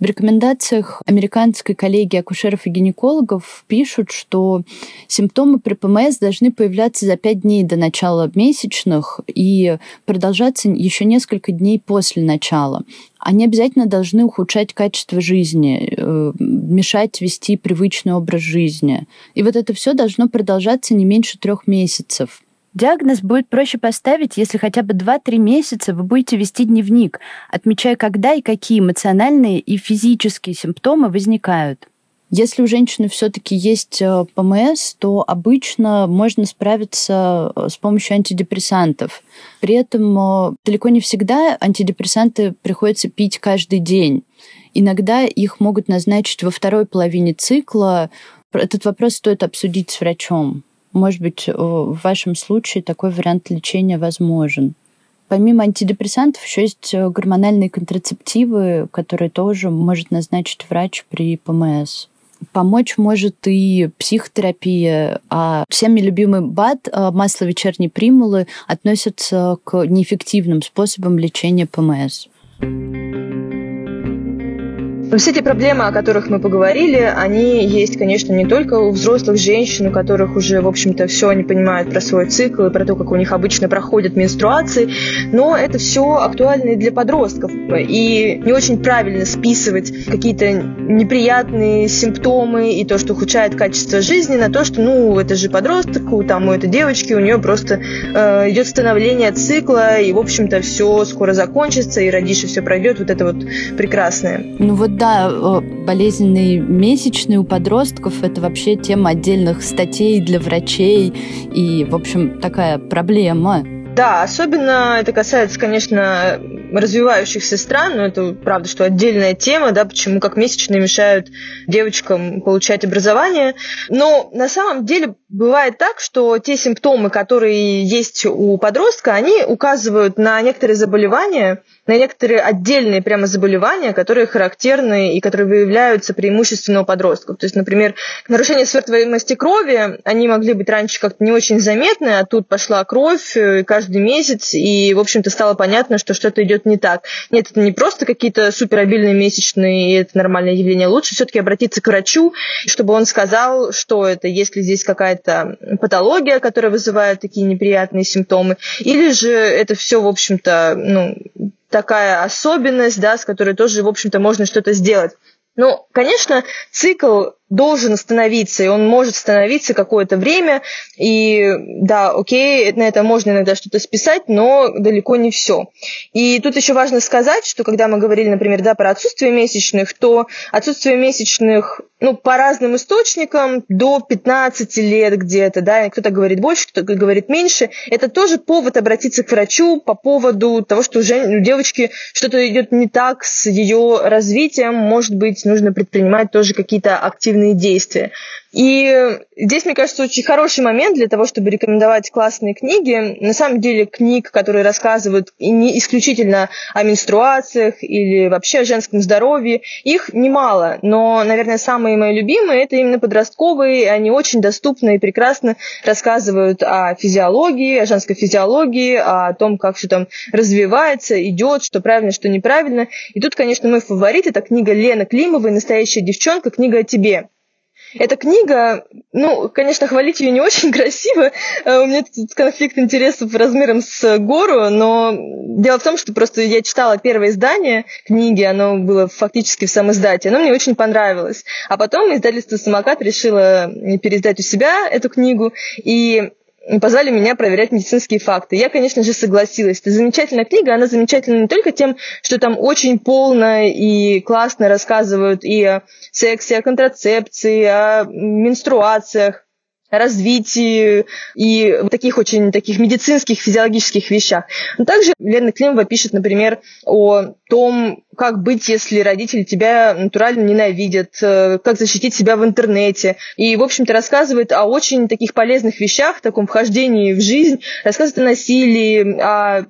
В рекомендациях американской коллегии акушеров и гинекологов пишут, что симптомы при ПМС должны появляться за 5 дней до начала месячных и продолжаться еще несколько дней после начала. Они обязательно должны ухудшать качество жизни, э, мешать вести привычный образ жизни. И вот это все должно продолжаться не меньше трех месяцев. Диагноз будет проще поставить, если хотя бы 2-3 месяца вы будете вести дневник, отмечая, когда и какие эмоциональные и физические симптомы возникают. Если у женщины все-таки есть э, ПМС, то обычно можно справиться э, с помощью антидепрессантов. При этом э, далеко не всегда антидепрессанты приходится пить каждый день. Иногда их могут назначить во второй половине цикла. Этот вопрос стоит обсудить с врачом. Может быть, в вашем случае такой вариант лечения возможен. Помимо антидепрессантов еще есть гормональные контрацептивы, которые тоже может назначить врач при ПМС. Помочь может и психотерапия, а всеми любимый БАД, а, масло вечерней примулы, относятся к неэффективным способам лечения ПМС. Все эти проблемы, о которых мы поговорили, они есть, конечно, не только у взрослых женщин, у которых уже, в общем-то, все они понимают про свой цикл и про то, как у них обычно проходят менструации, но это все актуально и для подростков. И не очень правильно списывать какие-то неприятные симптомы и то, что ухудшает качество жизни, на то, что, ну, это же подросток, у, там, у этой девочки, у нее просто э, идет становление цикла, и, в общем-то, все скоро закончится, и родишь, и все пройдет, вот это вот прекрасное. Ну вот да, болезненные месячные у подростков – это вообще тема отдельных статей для врачей и, в общем, такая проблема. Да, особенно это касается, конечно, развивающихся стран, но это правда, что отдельная тема, да, почему как месячные мешают девочкам получать образование. Но на самом деле бывает так, что те симптомы, которые есть у подростка, они указывают на некоторые заболевания, на некоторые отдельные прямо заболевания, которые характерны и которые выявляются преимущественно у подростков. То есть, например, нарушение свертываемости крови, они могли быть раньше как-то не очень заметны, а тут пошла кровь э, каждый месяц, и, в общем-то, стало понятно, что что-то идет не так. Нет, это не просто какие-то суперобильные месячные, и это нормальное явление. Лучше все-таки обратиться к врачу, чтобы он сказал, что это, есть ли здесь какая-то патология, которая вызывает такие неприятные симптомы, или же это все, в общем-то, ну, такая особенность, да, с которой тоже, в общем-то, можно что-то сделать. Ну, конечно, цикл должен становиться, и он может становиться какое-то время, и да, окей, на это можно иногда что-то списать, но далеко не все. И тут еще важно сказать, что когда мы говорили, например, да, про отсутствие месячных, то отсутствие месячных, ну, по разным источникам, до 15 лет где-то, да, кто-то говорит больше, кто-то говорит меньше, это тоже повод обратиться к врачу по поводу того, что уже у девочки что-то идет не так с ее развитием, может быть, нужно предпринимать тоже какие-то активные активные действия. И здесь, мне кажется, очень хороший момент для того, чтобы рекомендовать классные книги. На самом деле книг, которые рассказывают не исключительно о менструациях или вообще о женском здоровье, их немало. Но, наверное, самые мои любимые – это именно подростковые. Они очень доступны и прекрасно рассказывают о физиологии, о женской физиологии, о том, как все там развивается, идет, что правильно, что неправильно. И тут, конечно, мой фаворит – это книга Лены Климовой «Настоящая девчонка. Книга о тебе». Эта книга, ну, конечно, хвалить ее не очень красиво. Э, у меня тут конфликт интересов размером с гору, но дело в том, что просто я читала первое издание книги, оно было фактически в самом издате, оно мне очень понравилось. А потом издательство «Самокат» решило переиздать у себя эту книгу, и позвали меня проверять медицинские факты. Я, конечно же, согласилась. Это замечательная книга, она замечательна не только тем, что там очень полно и классно рассказывают и о сексе, о контрацепции, о менструациях, развитии и таких очень таких медицинских, физиологических вещах. Но также Лена Климова пишет, например, о том, как быть, если родители тебя натурально ненавидят, э, как защитить себя в интернете. И, в общем-то, рассказывает о очень таких полезных вещах, таком вхождении в жизнь, рассказывает о насилии, о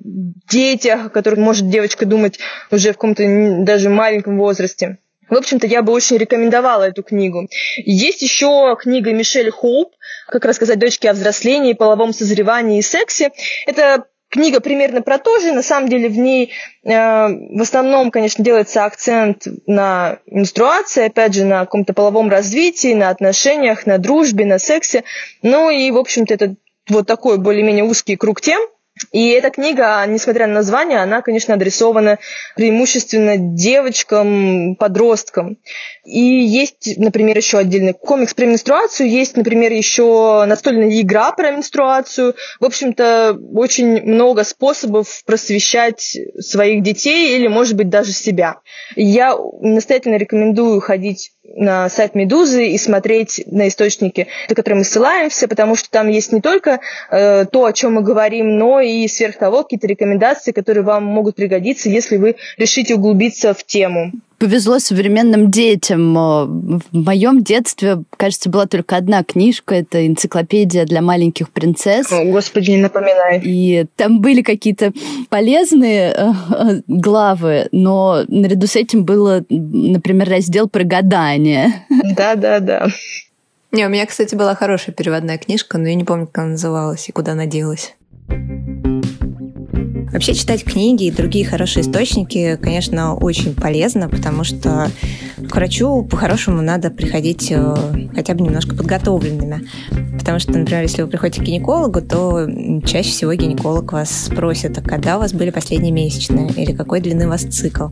детях, о которых может девочка думать уже в каком-то даже маленьком возрасте. В общем-то, я бы очень рекомендовала эту книгу. Есть еще книга Мишель Хоуп, как рассказать дочке о взрослении, половом созревании и сексе. Это книга примерно про то же. На самом деле в ней э, в основном, конечно, делается акцент на менструации, опять же, на каком-то половом развитии, на отношениях, на дружбе, на сексе. Ну и, в общем-то, это вот такой более-менее узкий круг тем – и эта книга, несмотря на название, она, конечно, адресована преимущественно девочкам, подросткам. И есть, например, еще отдельный комикс про менструацию, есть, например, еще настольная игра про менструацию. В общем-то, очень много способов просвещать своих детей или, может быть, даже себя. Я настоятельно рекомендую ходить на сайт Медузы и смотреть на источники, на которые мы ссылаемся, потому что там есть не только э, то, о чем мы говорим, но и сверх того какие-то рекомендации, которые вам могут пригодиться, если вы решите углубиться в тему. Повезло современным детям. В моем детстве, кажется, была только одна книжка. Это энциклопедия для маленьких принцесс. О, господи, не напоминай. И там были какие-то полезные э, э, главы, но наряду с этим было, например, раздел про гадание. Да-да-да. Не, у меня, кстати, была хорошая переводная книжка, но я не помню, как она называлась и куда она делась. Вообще читать книги и другие хорошие источники, конечно, очень полезно, потому что к врачу по-хорошему надо приходить э, хотя бы немножко подготовленными. Потому что, например, если вы приходите к гинекологу, то чаще всего гинеколог вас спросит, а когда у вас были последние месячные, или какой длины у вас цикл.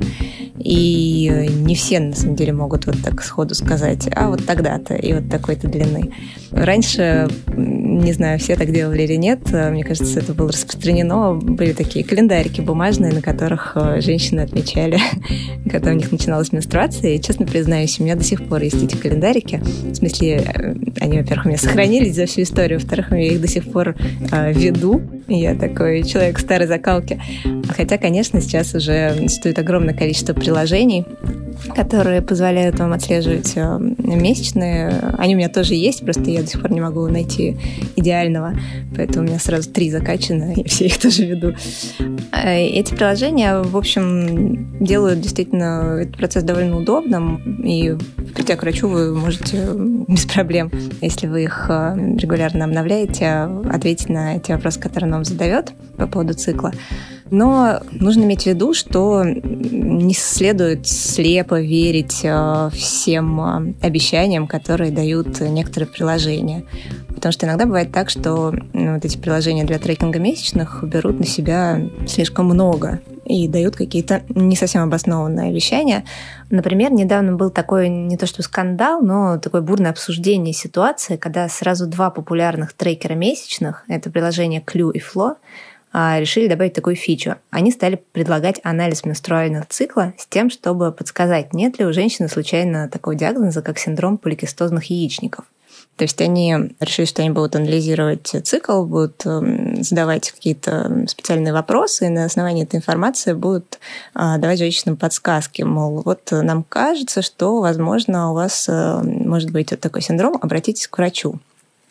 И не все, на самом деле, могут вот так сходу сказать, а вот тогда-то, и вот такой-то длины. Раньше, не знаю, все так делали или нет, мне кажется, это было распространено. Были такие календарики бумажные, на которых э, женщины отмечали, когда у них начиналась менструация. И, честно признаюсь, у меня до сих пор есть эти календарики. В смысле, э, они, во-первых, у меня сохранились за всю историю, во-вторых, я их до сих пор э, веду. Я такой человек старой закалки. Хотя, конечно, сейчас уже существует огромное количество приложений, которые позволяют вам отслеживать э, месячные. Они у меня тоже есть, просто я до сих пор не могу найти идеального, поэтому у меня сразу три закачаны, и все их тоже веду. А эти приложения, в общем, делают действительно этот процесс довольно удобным, и придя к врачу, вы можете без проблем, если вы их э, регулярно обновляете, ответить на те вопросы, которые он вам задает по поводу цикла. Но нужно иметь в виду, что не следует слепо верить э, всем э, обещаниям, которые дают некоторые приложения. Потому что иногда бывает так, что ну, вот эти приложения для трекинга месячных берут на себя слишком много и дают какие-то не совсем обоснованные обещания. Например, недавно был такой не то что скандал, но такое бурное обсуждение ситуации, когда сразу два популярных трекера месячных, это приложение Clue и Flow, решили добавить такую фичу. Они стали предлагать анализ менструального цикла с тем, чтобы подсказать, нет ли у женщины случайно такого диагноза, как синдром поликистозных яичников. То есть они решили, что они будут анализировать цикл, будут эм, задавать какие-то специальные вопросы, и на основании этой информации будут а, давать женщинам подсказки. Мол, вот нам кажется, что, возможно, у вас э, может быть вот такой синдром, обратитесь к врачу.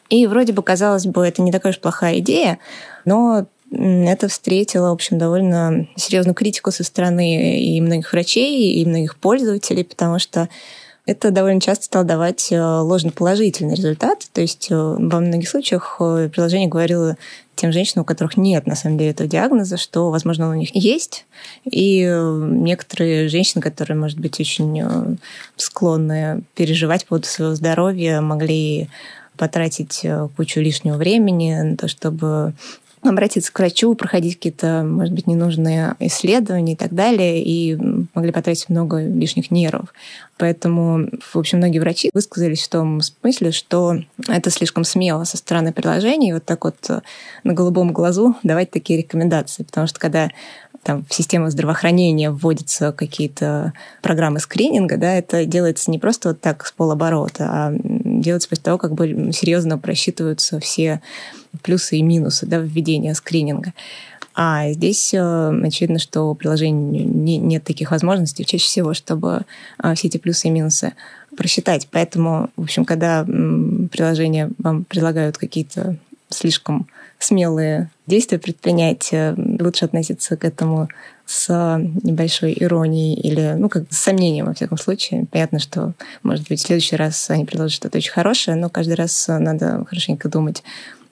И вроде бы, казалось бы, это не такая уж плохая идея, но это встретило, в общем, довольно серьезную критику со стороны и многих врачей, и многих пользователей, потому что это довольно часто стало давать э, ложноположительный результат. То есть э, во многих случаях э, приложение говорило тем женщинам, у которых нет на самом деле этого диагноза, что, возможно, он у них есть. И некоторые женщины, которые, может быть, очень склонны переживать по поводу своего здоровья, могли потратить кучу лишнего времени на то, чтобы обратиться к врачу, проходить какие-то, может быть, ненужные исследования и так далее, и могли потратить много лишних нервов. Поэтому, в общем, многие врачи высказались в том смысле, что это слишком смело со стороны приложений вот так вот э, на голубом глазу давать такие рекомендации. Потому что когда там, в систему здравоохранения вводятся какие-то программы скрининга, да, это делается не просто вот так с полоборота, а делается после того, как бы серьезно просчитываются все плюсы и минусы да, введения скрининга. А здесь э, очевидно, что у приложения не, нет таких возможностей чаще всего, чтобы э, все эти плюсы и минусы просчитать. Поэтому, в общем, когда приложения вам предлагают какие-то слишком смелые действия предпринять, э, лучше относиться к этому с небольшой иронией или, ну, как с сомнением, во всяком случае. Понятно, что, может быть, в следующий раз они предложат что-то очень хорошее, но каждый раз надо хорошенько думать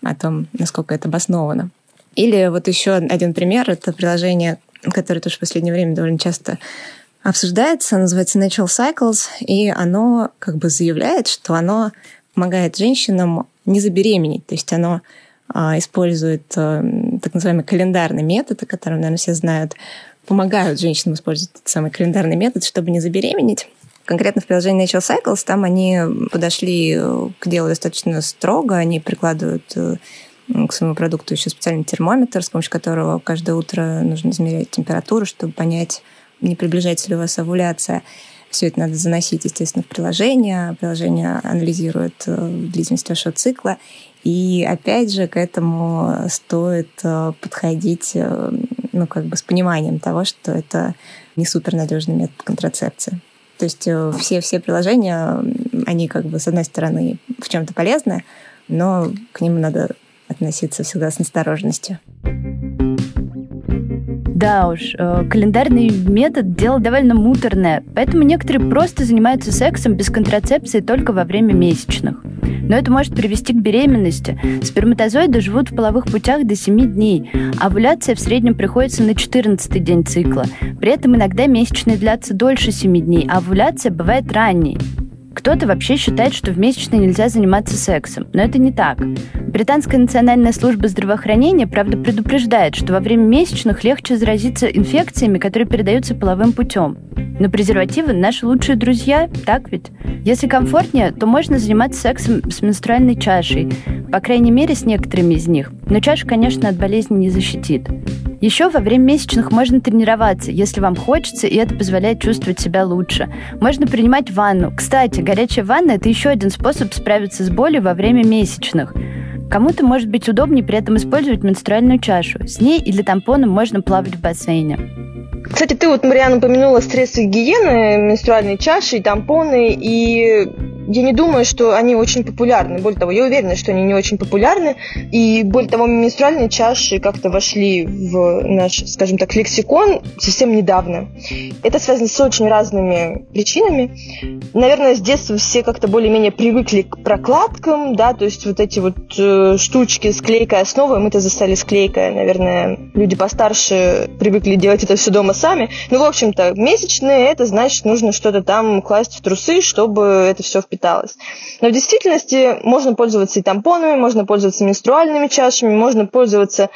о том, насколько это обосновано. Или вот еще один пример, это приложение, которое тоже в последнее время довольно часто обсуждается, называется Natural Cycles, и оно как бы заявляет, что оно помогает женщинам не забеременеть, то есть оно а, использует а, так называемый календарный метод, о котором, наверное, все знают, помогают женщинам использовать этот самый календарный метод, чтобы не забеременеть. Конкретно в приложении Natural Cycles там они подошли к делу достаточно строго, они прикладывают э, к своему продукту еще специальный термометр, с помощью которого каждое утро нужно измерять температуру, чтобы понять, не приближается ли у вас овуляция. Все это надо заносить, естественно, в приложение. Приложение анализирует э, длительность вашего цикла. И опять же, к этому стоит э, подходить ну, как бы с пониманием того, что это не супернадежный метод контрацепции. То есть э, все, все приложения, они как бы с одной стороны в чем-то полезны, но к ним надо относиться всегда с осторожностью. Да уж, э, календарный метод – дело довольно муторное, поэтому некоторые просто занимаются сексом без контрацепции только во время месячных. Но это может привести к беременности. Сперматозоиды живут в половых путях до 7 дней. Овуляция в среднем приходится на 14 день цикла. При этом иногда месячные длятся дольше 7 дней, а овуляция бывает ранней. Кто-то вообще считает, что в месячные нельзя заниматься сексом, но это не так. Британская национальная служба здравоохранения, правда, предупреждает, что во время месячных легче заразиться инфекциями, которые передаются половым путем. Но презервативы – наши лучшие друзья, так ведь? Если комфортнее, то можно заниматься сексом с менструальной чашей, по крайней мере, с некоторыми из них. Но чаша, конечно, от болезни не защитит. Еще во время месячных можно тренироваться, если вам хочется, и это позволяет чувствовать себя лучше. Можно принимать ванну. Кстати, горячая ванна – это еще один способ справиться с болью во время месячных. Кому-то может быть удобнее при этом использовать менструальную чашу. С ней или тампоном можно плавать в бассейне. Кстати, ты вот, Мариана, упомянула средства гигиены, менструальные чаши, тампоны, и я не думаю, что они очень популярны. Более того, я уверена, что они не очень популярны. И более того, менструальные чаши как-то вошли в наш, скажем так, лексикон совсем недавно. Это связано с очень разными причинами. Наверное, с детства все как-то более-менее привыкли к прокладкам, да, то есть вот эти вот э, штучки с клейкой основой, мы-то застали с клейкой, наверное, люди постарше привыкли делать это все дома сами. Ну, в общем-то, месячные, это значит, нужно что-то там класть в трусы, чтобы это все впиталось. Но в действительности можно пользоваться и тампонами, можно пользоваться менструальными чашами, можно пользоваться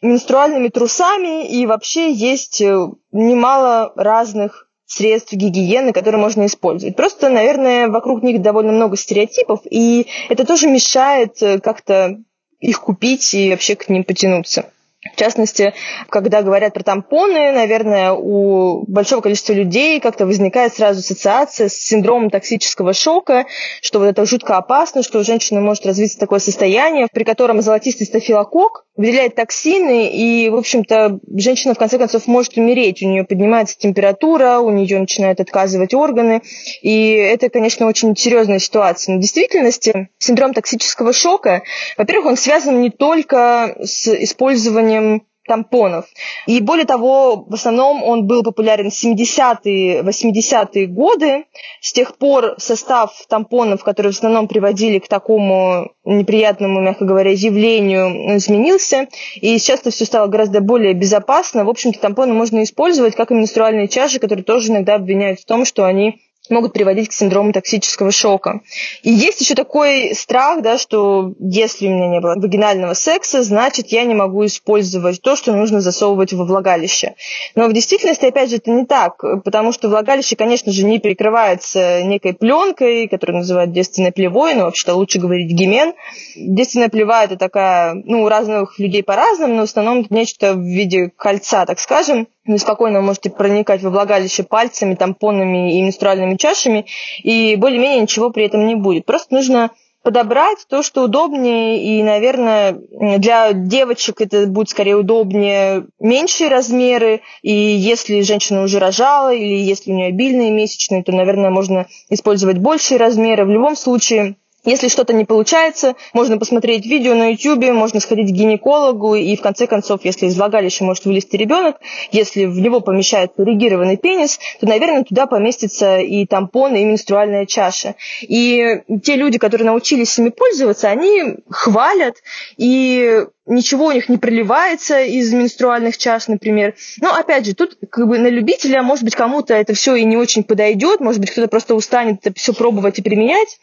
менструальными трусами, и вообще есть э, немало разных средств гигиены, которые можно использовать. Просто, наверное, вокруг них довольно много стереотипов, и это тоже мешает э, как-то их купить и вообще к ним потянуться. В частности, когда говорят про тампоны, наверное, у большого количества людей как-то возникает сразу ассоциация с синдромом токсического шока, что вот это жутко опасно, что у женщины может развиться такое состояние, при котором золотистый стафилококк выделяет токсины, и, в общем-то, женщина в конце концов может умереть. У нее поднимается температура, у нее начинают отказывать органы, и это, конечно, очень серьезная ситуация. Но в действительности синдром токсического шока, во-первых, он связан не только с использованием тампонов. И более того, в основном он был популярен в 70-е, 80-е годы. С тех пор состав тампонов, которые в основном приводили к такому неприятному, мягко говоря, явлению, изменился. И сейчас это все стало гораздо более безопасно. В общем-то, тампоны можно использовать, как и менструальные чаши, которые тоже иногда обвиняют в том, что они могут приводить к синдрому токсического шока. И есть еще такой страх, да, что если у меня не было вагинального секса, значит, я не могу использовать то, что нужно засовывать во влагалище. Но в действительности, опять же, это не так, потому что влагалище, конечно же, не прикрывается некой пленкой, которую называют девственной плевой, но вообще-то лучше говорить гимен. Девственная плева – это такая, ну, у разных людей по-разному, но в основном это нечто в виде кольца, так скажем, вы спокойно можете проникать во влагалище пальцами, тампонами и менструальными чашами, и более-менее ничего при этом не будет. Просто нужно подобрать то, что удобнее, и, наверное, для девочек это будет скорее удобнее меньшие размеры, и если женщина уже рожала, или если у нее обильные месячные, то, наверное, можно использовать большие размеры. В любом случае, если что-то не получается, можно посмотреть видео на YouTube, можно сходить к гинекологу, и в конце концов, если из влагалища может вылезти ребенок, если в него помещают коррегированный пенис, то, наверное, туда поместится и тампон, и менструальная чаша. И те люди, которые научились ими пользоваться, они хвалят, и ничего у них не проливается из менструальных чаш, например. Но, опять же, тут как бы на любителя, может быть, кому-то это все и не очень подойдет, может быть, кто-то просто устанет это все пробовать и применять.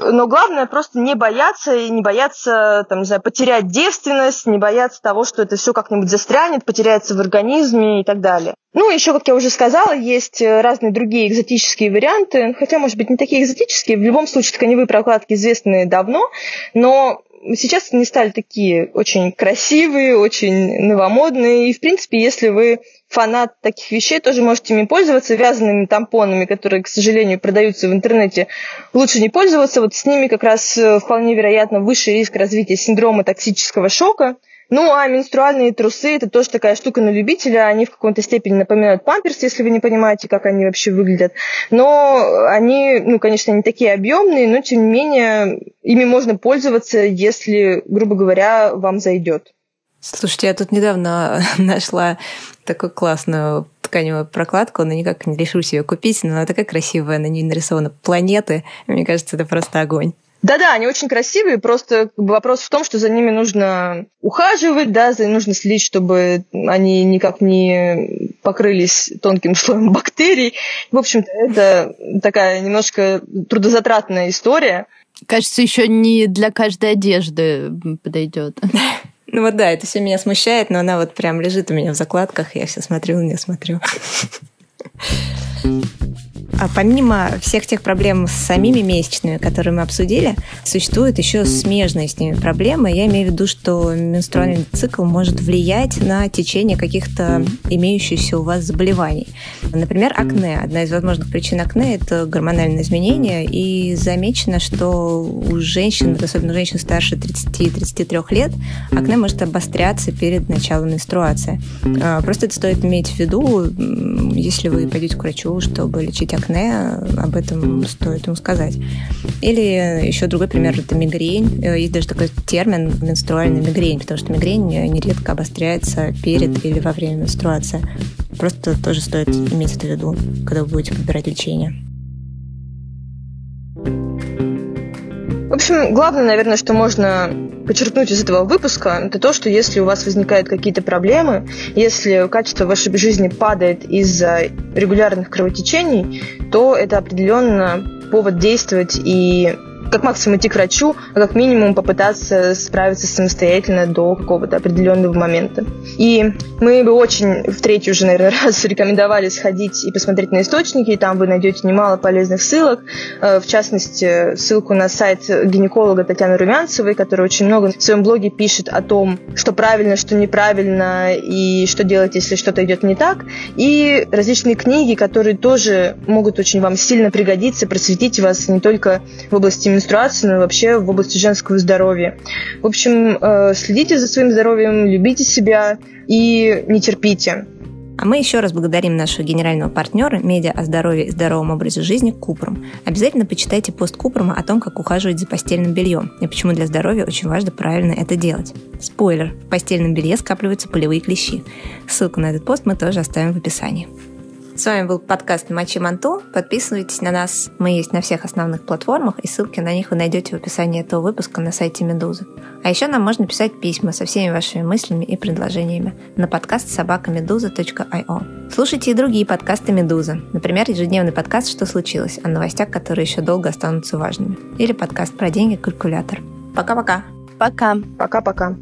Но главное просто не бояться и не бояться, там, не знаю, потерять девственность, не бояться того, что это все как-нибудь застрянет, потеряется в организме и так далее. Ну, еще, как я уже сказала, есть э, разные другие экзотические варианты, хотя, может быть, не такие экзотические. В любом случае, тканевые прокладки известны давно, но сейчас они стали такие очень красивые, очень новомодные. И, в принципе, если вы фанат таких вещей, тоже можете ими пользоваться. Вязаными тампонами, которые, к сожалению, продаются в интернете, лучше не пользоваться. Вот с ними как раз э, вполне вероятно выше риск развития синдрома токсического шока. Ну, а менструальные трусы – это тоже такая штука на любителя. Они в какой-то степени напоминают памперс, если вы не понимаете, как они вообще выглядят. Но они, ну, конечно, не такие объемные, но, тем не менее, ими можно пользоваться, если, грубо говоря, вам зайдет. Слушайте, я тут недавно нашла такую классную тканевую прокладку, но никак не решусь ее купить, но она такая красивая, на ней нарисованы планеты. Мне кажется, это просто огонь. Да-да, они очень красивые, просто вопрос в том, что за ними нужно ухаживать, да, за нужно следить, чтобы они никак не покрылись тонким слоем бактерий. В общем-то, это такая немножко трудозатратная история. Кажется, еще не для каждой одежды подойдет. Ну вот да, это все меня смущает, но она вот прям лежит у меня в закладках, я все смотрю, не смотрю. А помимо всех тех проблем с самими месячными, которые мы обсудили, существуют еще смежные с ними проблемы. Я имею в виду, что менструальный цикл может влиять на течение каких-то имеющихся у вас заболеваний. Например, акне. Одна из возможных причин акне – это гормональные изменения. И замечено, что у женщин, особенно у женщин старше 30-33 лет, акне может обостряться перед началом менструации. А, просто это стоит иметь в виду, если вы пойдете к врачу, чтобы лечить акне об этом стоит ему сказать. Или еще другой пример – это мигрень. Э, есть даже такой термин менструальная мигрень, потому что мигрень нередко обостряется перед или во время менструации. Просто тоже стоит иметь это в виду, когда вы будете подбирать лечение. В общем, главное, наверное, что можно подчеркнуть из этого выпуска, это то, что если у вас возникают какие-то проблемы, если качество вашей жизни падает из-за регулярных кровотечений, то это определенно повод действовать и как максимум идти к врачу, а как минимум попытаться справиться самостоятельно до какого-то определенного момента. И мы бы очень в третий уже, наверное, раз рекомендовали сходить и посмотреть на источники, и там вы найдете немало полезных ссылок, э, в частности, ссылку на сайт гинеколога Татьяны Румянцевой, которая очень много в своем блоге пишет о том, что правильно, что неправильно, и что делать, если что-то идет не так, и различные книги, которые тоже могут очень вам сильно пригодиться, просветить вас не только в области менструации, но и вообще в области женского здоровья. В общем, э, следите за своим здоровьем, любите себя и не терпите. А мы еще раз благодарим нашего генерального партнера медиа о здоровье и здоровом образе жизни Купрум. Обязательно почитайте пост Купрума о том, как ухаживать за постельным бельем и почему для здоровья очень важно правильно это делать. Спойлер, в постельном белье скапливаются полевые клещи. Ссылку на этот пост мы тоже оставим в описании. С вами был подкаст Мачи Манту. Подписывайтесь на нас. Мы есть на всех основных платформах, и ссылки на них вы найдете в описании этого выпуска на сайте Медузы. А еще нам можно писать письма со всеми вашими мыслями и предложениями на подкаст собакамедуза.io. Слушайте и другие подкасты Медузы. Например, ежедневный подкаст «Что случилось?» о новостях, которые еще долго останутся важными. Или подкаст про деньги «Калькулятор». Пока-пока. Пока. Пока-пока.